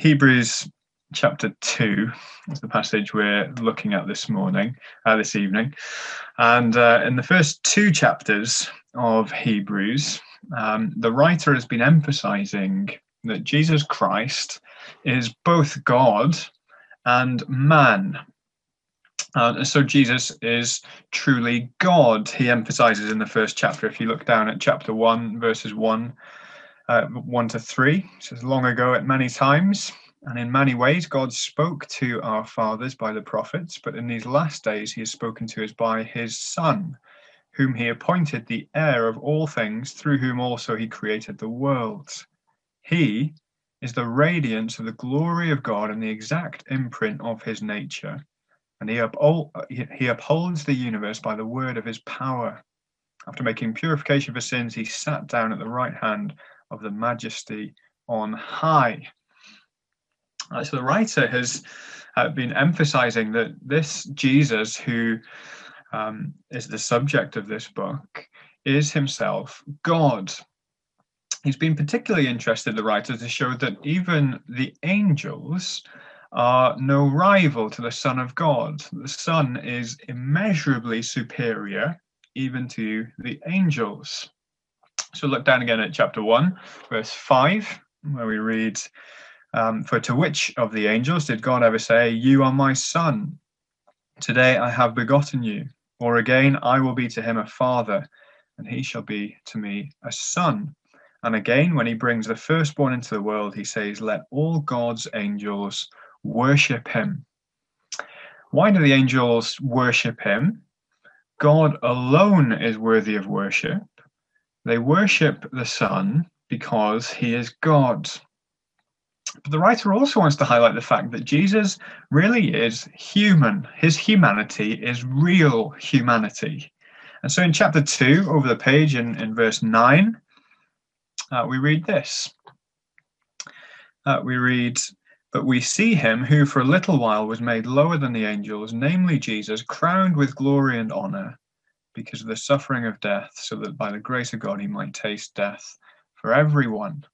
Hebrews chapter 2 is the passage we're looking at this morning, uh, this evening. And uh, in the first two chapters of Hebrews, um, the writer has been emphasizing that Jesus Christ is both God and man. Uh, so Jesus is truly God. He emphasizes in the first chapter. If you look down at chapter 1, verses 1, uh, 1 to 3, it says, Long ago at many times, and in many ways, God spoke to our fathers by the prophets, but in these last days, he has spoken to us by his Son, whom he appointed the heir of all things, through whom also he created the worlds. He is the radiance of the glory of God and the exact imprint of his nature. And he, he upholds the universe by the word of his power. After making purification for sins, he sat down at the right hand of the majesty on high. Uh, so the writer has uh, been emphasizing that this Jesus, who um, is the subject of this book, is himself God. He's been particularly interested, the writer, to show that even the angels are no rival to the Son of God. The Son is immeasurably superior even to the angels. So look down again at chapter 1, verse 5, where we read, um, For to which of the angels did God ever say, You are my son? Today I have begotten you. Or again, I will be to him a father, and he shall be to me a son. And again, when he brings the firstborn into the world, he says, Let all God's angels worship him. Why do the angels worship him? God alone is worthy of worship. They worship the Son because he is God. But the writer also wants to highlight the fact that Jesus really is human. His humanity is real humanity. And so in chapter 2, over the page in, in verse 9, uh, we read this. Uh, we read, But we see him who for a little while was made lower than the angels, namely Jesus, crowned with glory and honor because of the suffering of death, so that by the grace of God he might taste death for everyone.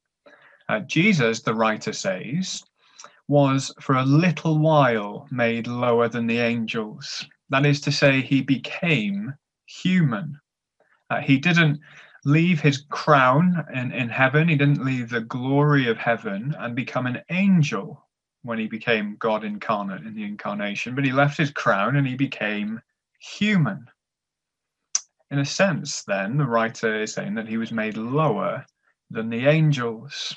Uh, Jesus, the writer says, was for a little while made lower than the angels. That is to say, he became human. Uh, he didn't leave his crown in, in heaven, he didn't leave the glory of heaven and become an angel when he became God incarnate in the incarnation, but he left his crown and he became human. In a sense, then, the writer is saying that he was made lower than the angels.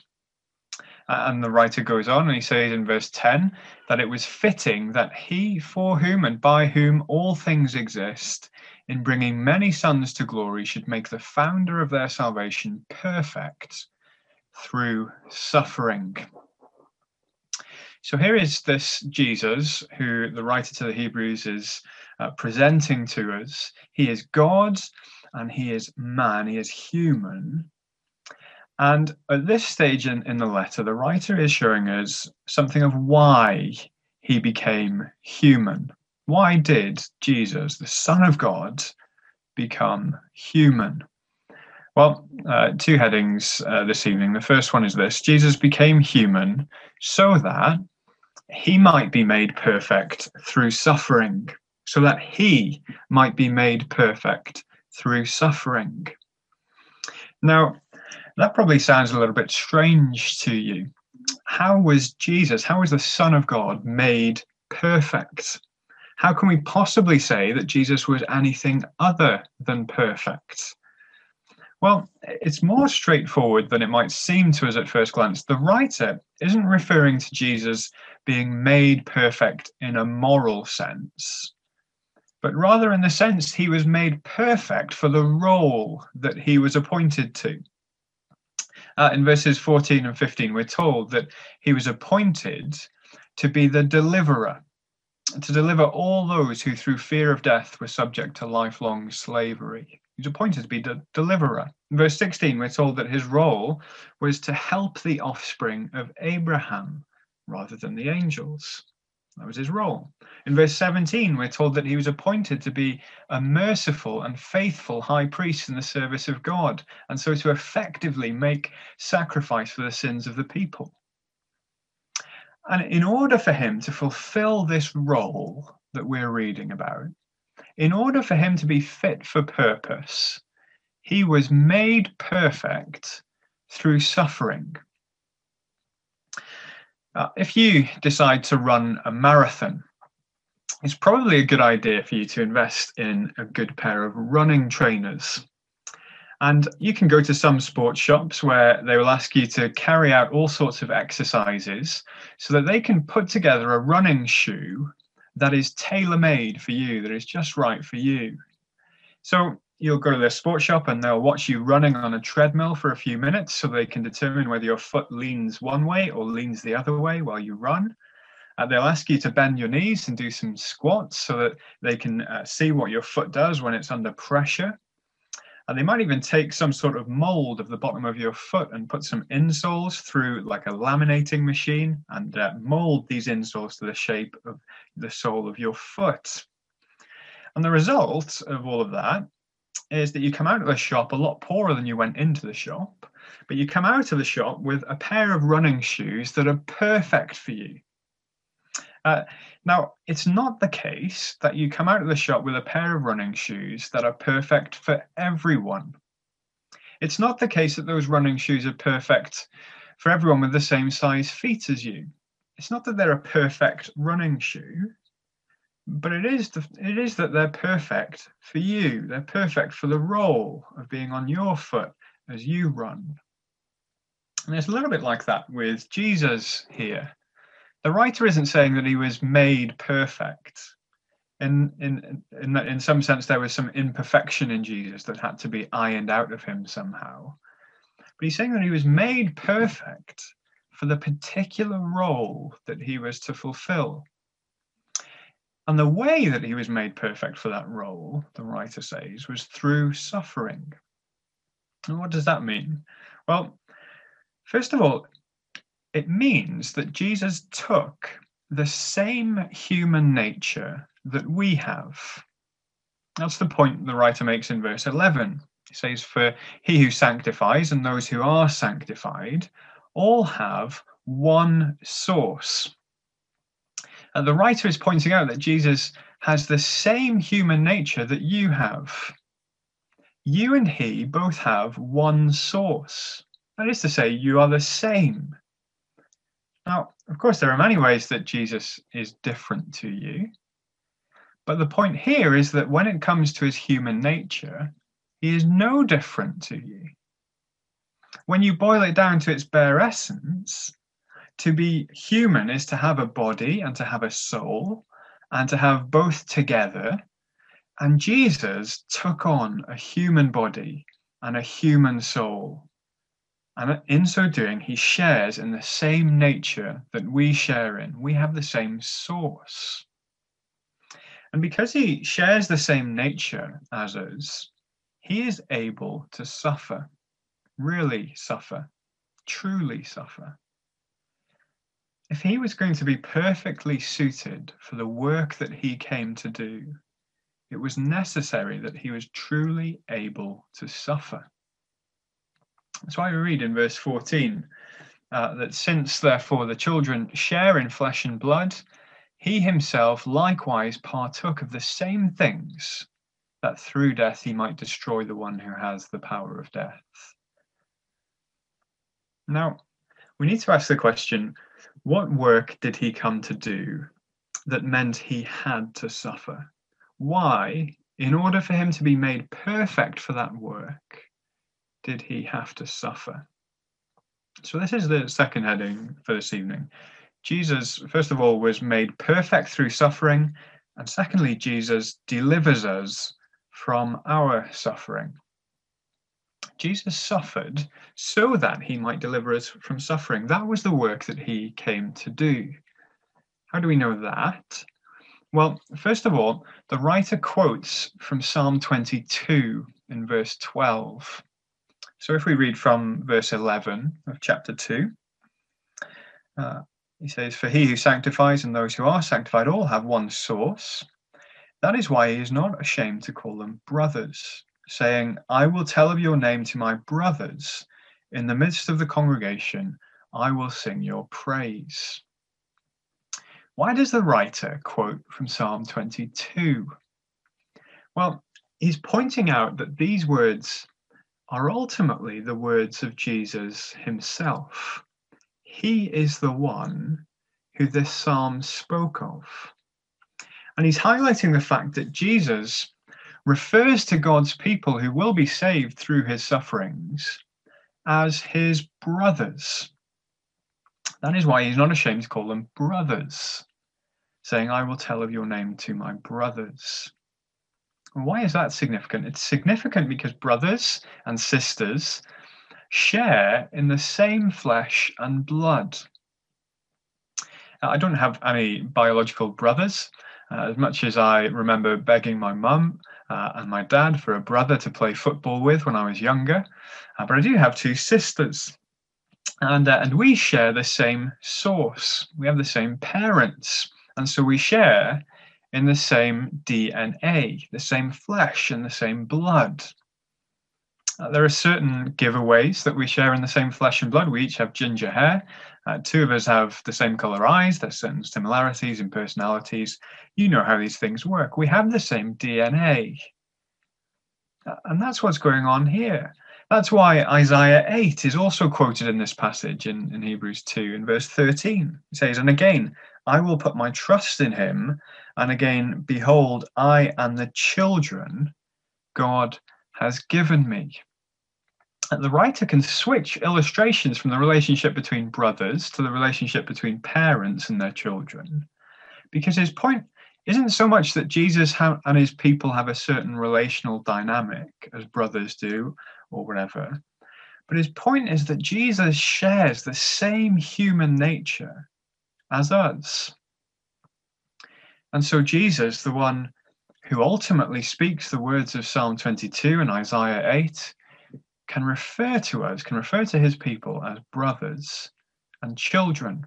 And the writer goes on and he says in verse 10 that it was fitting that he, for whom and by whom all things exist, in bringing many sons to glory, should make the founder of their salvation perfect through suffering. So here is this Jesus, who the writer to the Hebrews is uh, presenting to us. He is God and he is man, he is human. And at this stage in, in the letter, the writer is showing us something of why he became human. Why did Jesus, the Son of God, become human? Well, uh, two headings uh, this evening. The first one is this Jesus became human so that he might be made perfect through suffering, so that he might be made perfect through suffering. Now, that probably sounds a little bit strange to you. How was Jesus, how was the Son of God made perfect? How can we possibly say that Jesus was anything other than perfect? Well, it's more straightforward than it might seem to us at first glance. The writer isn't referring to Jesus being made perfect in a moral sense, but rather in the sense he was made perfect for the role that he was appointed to uh, in verses 14 and 15, we're told that he was appointed to be the deliverer, to deliver all those who, through fear of death, were subject to lifelong slavery. He's appointed to be the deliverer. In verse 16, we're told that his role was to help the offspring of Abraham rather than the angels. That was his role. In verse 17, we're told that he was appointed to be a merciful and faithful high priest in the service of God, and so to effectively make sacrifice for the sins of the people. And in order for him to fulfill this role that we're reading about, in order for him to be fit for purpose, he was made perfect through suffering. Uh, if you decide to run a marathon, it's probably a good idea for you to invest in a good pair of running trainers. And you can go to some sports shops where they will ask you to carry out all sorts of exercises so that they can put together a running shoe that is tailor made for you, that is just right for you. So you'll go to their sports shop and they'll watch you running on a treadmill for a few minutes so they can determine whether your foot leans one way or leans the other way while you run. Uh, they'll ask you to bend your knees and do some squats so that they can uh, see what your foot does when it's under pressure. And they might even take some sort of mold of the bottom of your foot and put some insoles through like a laminating machine and uh, mold these insoles to the shape of the sole of your foot. And the result of all of that is that you come out of the shop a lot poorer than you went into the shop, but you come out of the shop with a pair of running shoes that are perfect for you. Uh, now, it's not the case that you come out of the shop with a pair of running shoes that are perfect for everyone. It's not the case that those running shoes are perfect for everyone with the same size feet as you. It's not that they're a perfect running shoe, but it is the, it is that they're perfect for you. They're perfect for the role of being on your foot as you run. And it's a little bit like that with Jesus here the writer isn't saying that he was made perfect. In, in in in some sense, there was some imperfection in Jesus that had to be ironed out of him somehow. But he's saying that he was made perfect for the particular role that he was to fulfill. And the way that he was made perfect for that role, the writer says, was through suffering. And what does that mean? Well, first of all, it means that Jesus took the same human nature that we have. That's the point the writer makes in verse 11. He says, For he who sanctifies and those who are sanctified all have one source. And the writer is pointing out that Jesus has the same human nature that you have. You and he both have one source. That is to say, you are the same. Now, of course, there are many ways that Jesus is different to you. But the point here is that when it comes to his human nature, he is no different to you. When you boil it down to its bare essence, to be human is to have a body and to have a soul and to have both together. And Jesus took on a human body and a human soul and in so doing, he shares in the same nature that we share in. We have the same source. And because he shares the same nature as us, he is able to suffer, really suffer, truly suffer. If he was going to be perfectly suited for the work that he came to do, it was necessary that he was truly able to suffer. That's why we read in verse 14 uh, that since therefore the children share in flesh and blood, he himself likewise partook of the same things, that through death he might destroy the one who has the power of death. Now, we need to ask the question what work did he come to do that meant he had to suffer? Why, in order for him to be made perfect for that work, did he have to suffer? So, this is the second heading for this evening. Jesus, first of all, was made perfect through suffering. And secondly, Jesus delivers us from our suffering. Jesus suffered so that he might deliver us from suffering. That was the work that he came to do. How do we know that? Well, first of all, the writer quotes from Psalm 22 in verse 12. So if we read from verse 11 of chapter 2, uh, he says, For he who sanctifies and those who are sanctified all have one source. That is why he is not ashamed to call them brothers, saying, I will tell of your name to my brothers. In the midst of the congregation, I will sing your praise. Why does the writer quote from Psalm 22? Well, he's pointing out that these words are ultimately the words of Jesus himself. He is the one who this psalm spoke of. And he's highlighting the fact that Jesus refers to God's people who will be saved through his sufferings as his brothers. That is why he's not ashamed to call them brothers, saying, I will tell of your name to my brothers. Why is that significant? It's significant because brothers and sisters share in the same flesh and blood. I don't have any biological brothers. Uh, as much as I remember begging my mum uh, and my dad for a brother to play football with when I was younger, uh, but I do have two sisters. And, uh, and we share the same source. We have the same parents. And so we share in the same DNA, the same flesh, and the same blood. Uh, there are certain giveaways that we share in the same flesh and blood. We each have ginger hair. Uh, two of us have the same color eyes. There's certain similarities in personalities. You know how these things work. We have the same DNA. Uh, and that's what's going on here. That's why Isaiah 8 is also quoted in this passage in, in Hebrews 2 in verse 13. It says, And again, I will put my trust in him. And again, behold, I and the children God has given me. The writer can switch illustrations from the relationship between brothers to the relationship between parents and their children. Because his point isn't so much that Jesus and his people have a certain relational dynamic as brothers do or whatever, but his point is that Jesus shares the same human nature as us. And so, Jesus, the one who ultimately speaks the words of Psalm 22 and Isaiah 8, can refer to us, can refer to his people as brothers and children.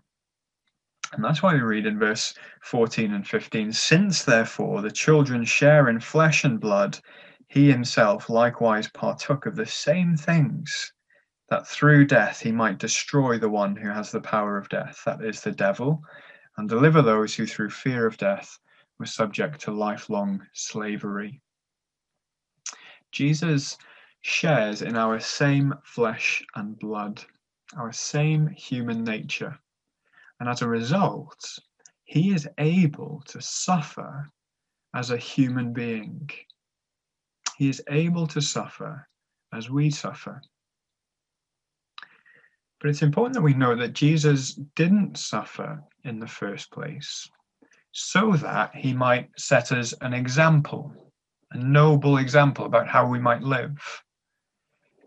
And that's why we read in verse 14 and 15 Since therefore the children share in flesh and blood, he himself likewise partook of the same things, that through death he might destroy the one who has the power of death, that is, the devil, and deliver those who through fear of death were subject to lifelong slavery. Jesus shares in our same flesh and blood, our same human nature. And as a result, he is able to suffer as a human being. He is able to suffer as we suffer. But it's important that we know that Jesus didn't suffer in the first place so that he might set us an example, a noble example about how we might live.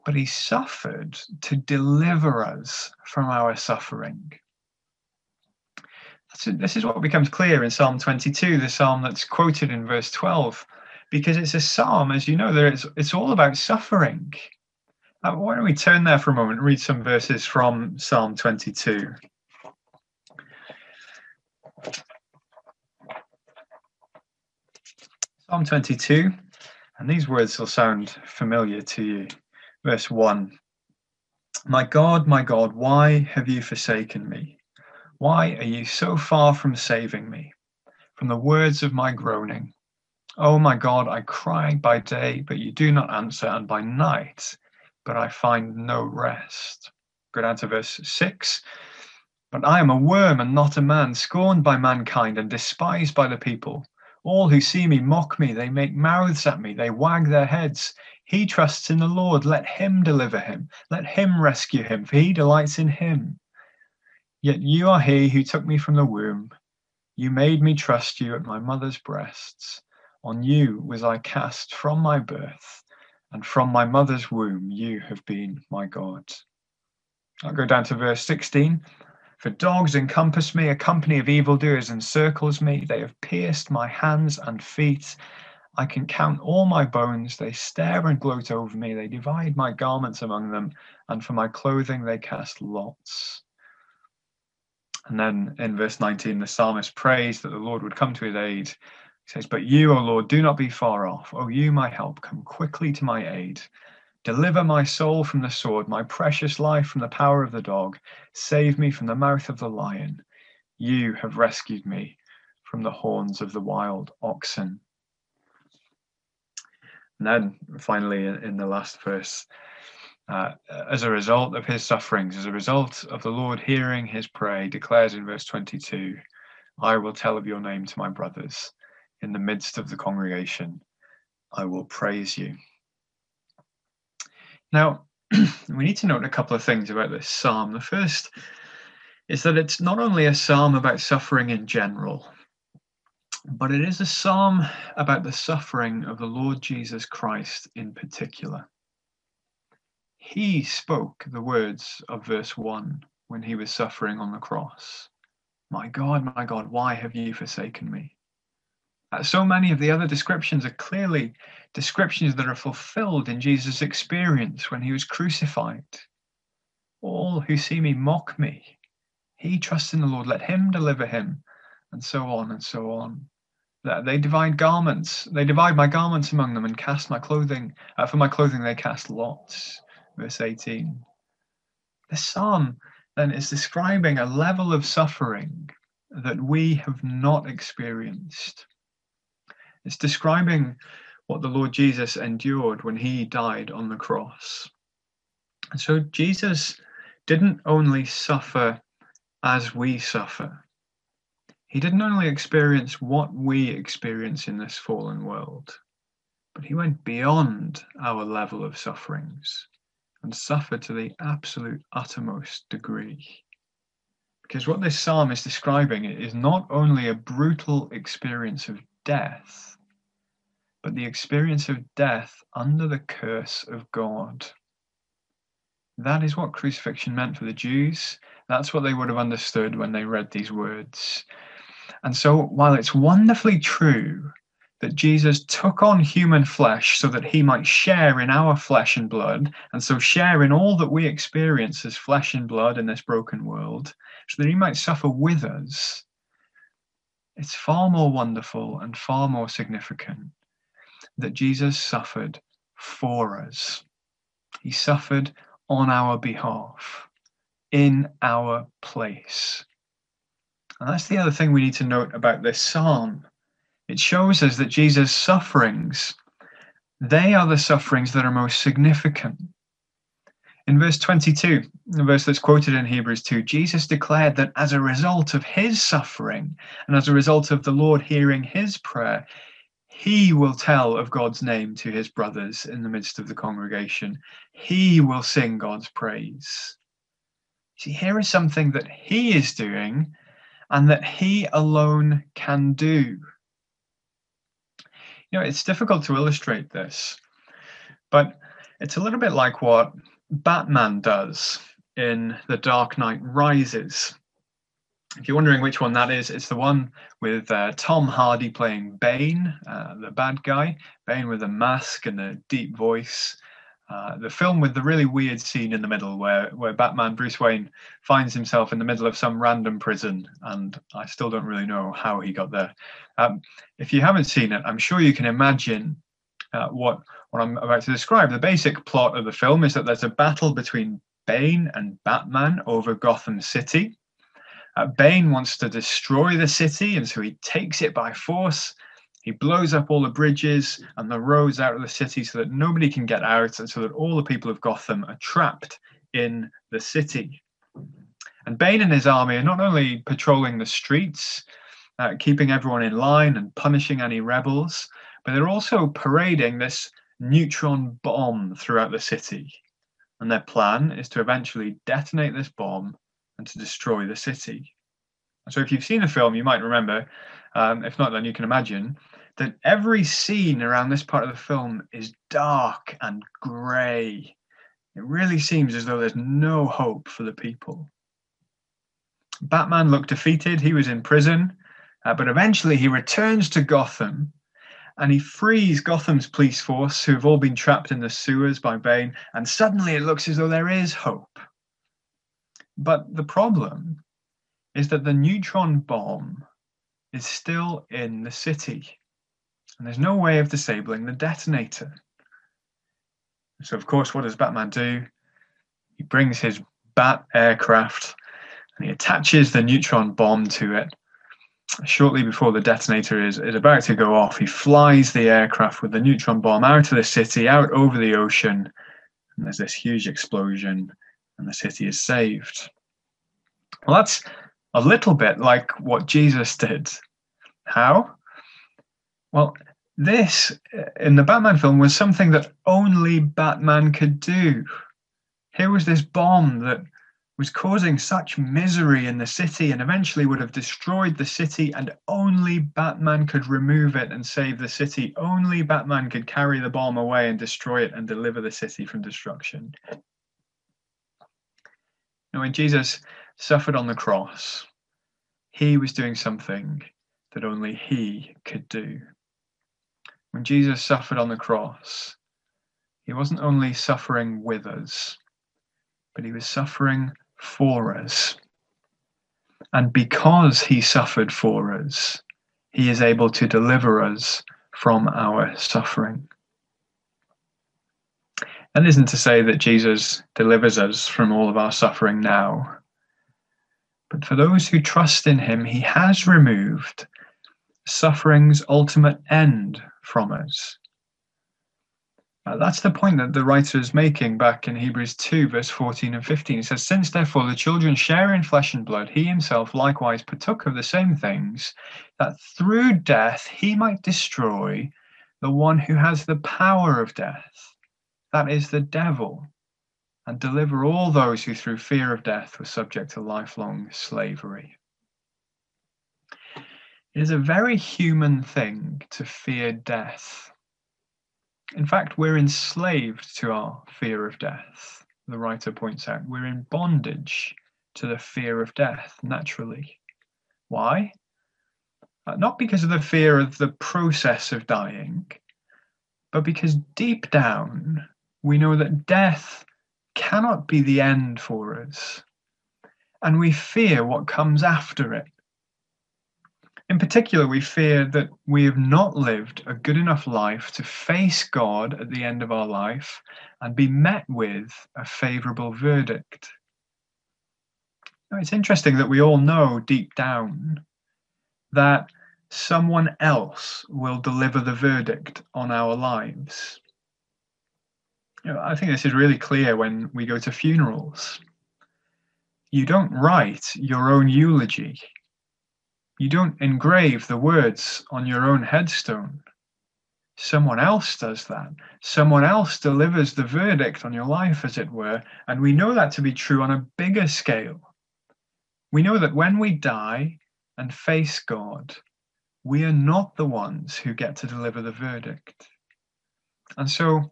But he suffered to deliver us from our suffering. This is what becomes clear in Psalm 22, the psalm that's quoted in verse 12, because it's a psalm, as you know, there it's, it's all about suffering. Uh, why don't we turn there for a moment and read some verses from Psalm 22? Psalm 22, and these words will sound familiar to you. Verse 1 My God, my God, why have you forsaken me? Why are you so far from saving me? From the words of my groaning. Oh my God, I cry by day, but you do not answer, and by night, but I find no rest. Go down to verse 6. But I am a worm and not a man, scorned by mankind and despised by the people. All who see me mock me, they make mouths at me, they wag their heads. He trusts in the Lord, let him deliver him, let him rescue him, for he delights in him. Yet you are he who took me from the womb. You made me trust you at my mother's breasts. On you was I cast from my birth and from my mother's womb you have been my God. I'll go down to verse 16. For dogs encompass me, a company of evildoers encircles me. They have pierced my hands and feet. I can count all my bones. They stare and gloat over me. They divide my garments among them, and for my clothing they cast lots. And then in verse 19, the psalmist prays that the Lord would come to his aid he says, But you, O Lord, do not be far off. O you, my help, come quickly to my aid. Deliver my soul from the sword, my precious life from the power of the dog. Save me from the mouth of the lion. You have rescued me from the horns of the wild oxen. And then finally, in the last verse, uh, as a result of his sufferings, as a result of the Lord hearing his prayer, declares in verse 22 I will tell of your name to my brothers. In the midst of the congregation, I will praise you. Now, we need to note a couple of things about this psalm. The first is that it's not only a psalm about suffering in general, but it is a psalm about the suffering of the Lord Jesus Christ in particular. He spoke the words of verse 1 when he was suffering on the cross My God, my God, why have you forsaken me? Uh, so many of the other descriptions are clearly descriptions that are fulfilled in Jesus' experience when he was crucified. All who see me mock me. He trusts in the Lord, let him deliver him, and so on and so on. They divide garments. They divide my garments among them and cast my clothing. Uh, for my clothing, they cast lots. Verse 18. The psalm then is describing a level of suffering that we have not experienced. It's describing what the Lord Jesus endured when he died on the cross. And so Jesus didn't only suffer as we suffer, he didn't only experience what we experience in this fallen world, but he went beyond our level of sufferings and suffered to the absolute uttermost degree. Because what this psalm is describing is not only a brutal experience of death, but the experience of death under the curse of God. That is what crucifixion meant for the Jews. That's what they would have understood when they read these words. And so, while it's wonderfully true that Jesus took on human flesh so that he might share in our flesh and blood, and so share in all that we experience as flesh and blood in this broken world, so that he might suffer with us, it's far more wonderful and far more significant that Jesus suffered for us. He suffered on our behalf, in our place. And that's the other thing we need to note about this psalm. It shows us that Jesus' sufferings, they are the sufferings that are most significant. In verse 22, the verse that's quoted in Hebrews 2, Jesus declared that as a result of his suffering and as a result of the Lord hearing his prayer, he will tell of God's name to his brothers in the midst of the congregation. He will sing God's praise. See, here is something that he is doing and that he alone can do. You know, it's difficult to illustrate this, but it's a little bit like what Batman does in The Dark Knight Rises. If you're wondering which one that is, it's the one with uh, Tom Hardy playing Bane, uh, the bad guy, Bane with a mask and a deep voice. Uh, the film with the really weird scene in the middle where where Batman Bruce Wayne finds himself in the middle of some random prison, and I still don't really know how he got there. Um, if you haven't seen it, I'm sure you can imagine uh, what what I'm about to describe. The basic plot of the film is that there's a battle between Bane and Batman over Gotham City. Uh, Bane wants to destroy the city, and so he takes it by force he blows up all the bridges and the roads out of the city so that nobody can get out and so that all the people of Gotham are trapped in the city. And Bane and his army are not only patrolling the streets, uh, keeping everyone in line and punishing any rebels, but they're also parading this neutron bomb throughout the city. And their plan is to eventually detonate this bomb and to destroy the city. So, if you've seen the film, you might remember, um, if not, then you can imagine that every scene around this part of the film is dark and grey. It really seems as though there's no hope for the people. Batman looked defeated, he was in prison, uh, but eventually he returns to Gotham and he frees Gotham's police force who have all been trapped in the sewers by Bane, and suddenly it looks as though there is hope. But the problem is that the neutron bomb is still in the city and there's no way of disabling the detonator. So, of course, what does Batman do? He brings his Bat aircraft and he attaches the neutron bomb to it. Shortly before the detonator is, is about to go off, he flies the aircraft with the neutron bomb out of the city, out over the ocean, and there's this huge explosion, and the city is saved. Well, that's a little bit like what Jesus did. How? Well, this uh, in the Batman film was something that only Batman could do. Here was this bomb that was causing such misery in the city and eventually would have destroyed the city, and only Batman could remove it and save the city. Only Batman could carry the bomb away and destroy it and deliver the city from destruction. Now, when Jesus suffered on the cross, he was doing something that only he could do. When Jesus suffered on the cross, he wasn't only suffering with us, but he was suffering for us. And because he suffered for us, he is able to deliver us from our suffering. And isn't to say that Jesus delivers us from all of our suffering now. But for those who trust in him, he has removed suffering's ultimate end from us. Uh, that's the point that the writer is making back in Hebrews 2, verse 14 and 15. He says, Since therefore the children share in flesh and blood, he himself likewise partook of the same things, that through death he might destroy the one who has the power of death, that is the devil, and deliver all those who through fear of death were subject to lifelong slavery. It is a very human thing to fear death in fact, we're enslaved to our fear of death, the writer points out. We're in bondage to the fear of death naturally. Why? Uh, not because of the fear of the process of dying, but because deep down we know that death cannot be the end for us, and we fear what comes after it. In particular, we fear that we have not lived a good enough life to face God at the end of our life and be met with a favorable verdict. Now, it's interesting that we all know deep down that someone else will deliver the verdict on our lives. You know, I think this is really clear when we go to funerals. You don't write your own eulogy you don't engrave the words on your own headstone. Someone else does that. Someone else delivers the verdict on your life, as it were. And we know that to be true on a bigger scale. We know that when we die and face God, we are not the ones who get to deliver the verdict. And so,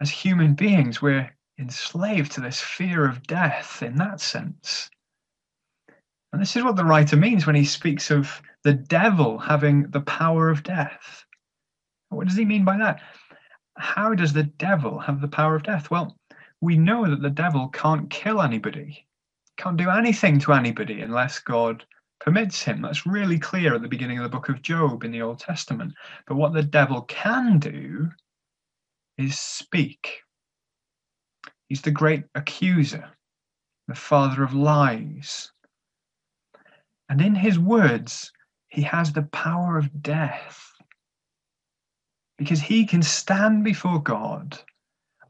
as human beings, we're enslaved to this fear of death in that sense. And this is what the writer means when he speaks of the devil having the power of death. What does he mean by that? How does the devil have the power of death? Well, we know that the devil can't kill anybody, can't do anything to anybody unless God permits him. That's really clear at the beginning of the book of Job in the Old Testament. But what the devil can do is speak. He's the great accuser, the father of lies, and in his words, he has the power of death. Because he can stand before God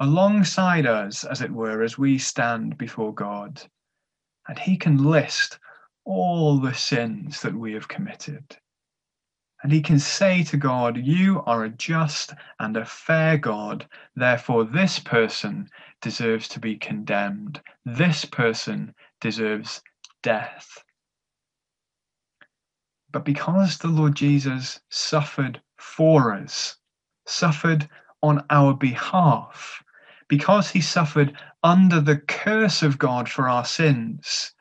alongside us, as it were, as we stand before God. And he can list all the sins that we have committed. And he can say to God, You are a just and a fair God. Therefore, this person deserves to be condemned. This person deserves death. But because the Lord Jesus suffered for us, suffered on our behalf, because he suffered under the curse of God for our sins,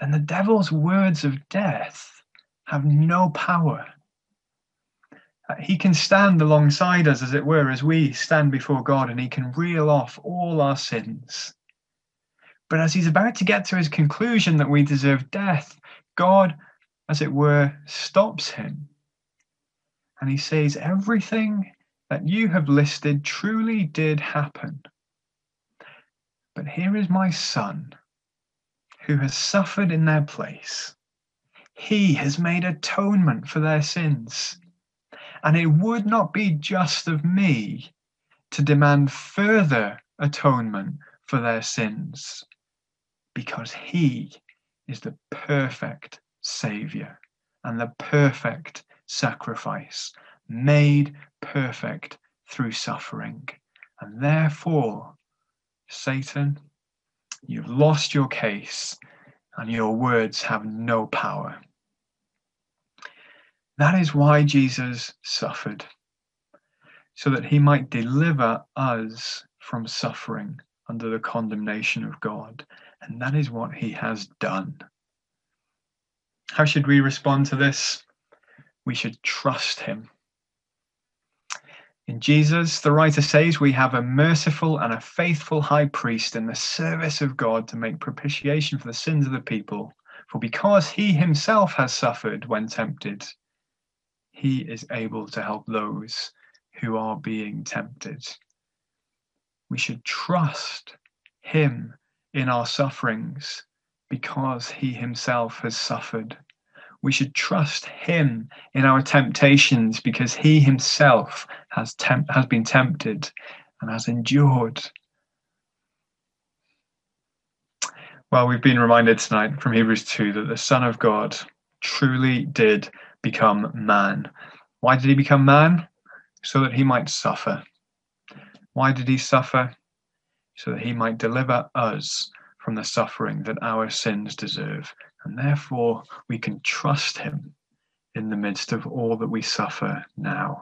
then the devil's words of death have no power. Uh, he can stand alongside us, as it were, as we stand before God, and he can reel off all our sins. But as he's about to get to his conclusion that we deserve death, God as it were, stops him. And he says, Everything that you have listed truly did happen. But here is my son, who has suffered in their place. He has made atonement for their sins. And it would not be just of me to demand further atonement for their sins, because He is the perfect Savior and the perfect sacrifice, made perfect through suffering. And therefore, Satan, you've lost your case and your words have no power. That is why Jesus suffered, so that he might deliver us from suffering under the condemnation of God. And that is what he has done. How should we respond to this? We should trust him. In Jesus, the writer says, we have a merciful and a faithful high priest in the service of God to make propitiation for the sins of the people. For because he himself has suffered when tempted, he is able to help those who are being tempted. We should trust him in our sufferings because he himself has suffered. We should trust him in our temptations because he himself has, temp- has been tempted and has endured. Well, we've been reminded tonight from Hebrews 2 that the Son of God truly did become man. Why did he become man? So that he might suffer. Why did he suffer? So that he might deliver us from the suffering that our sins deserve. And therefore, we can trust him in the midst of all that we suffer now.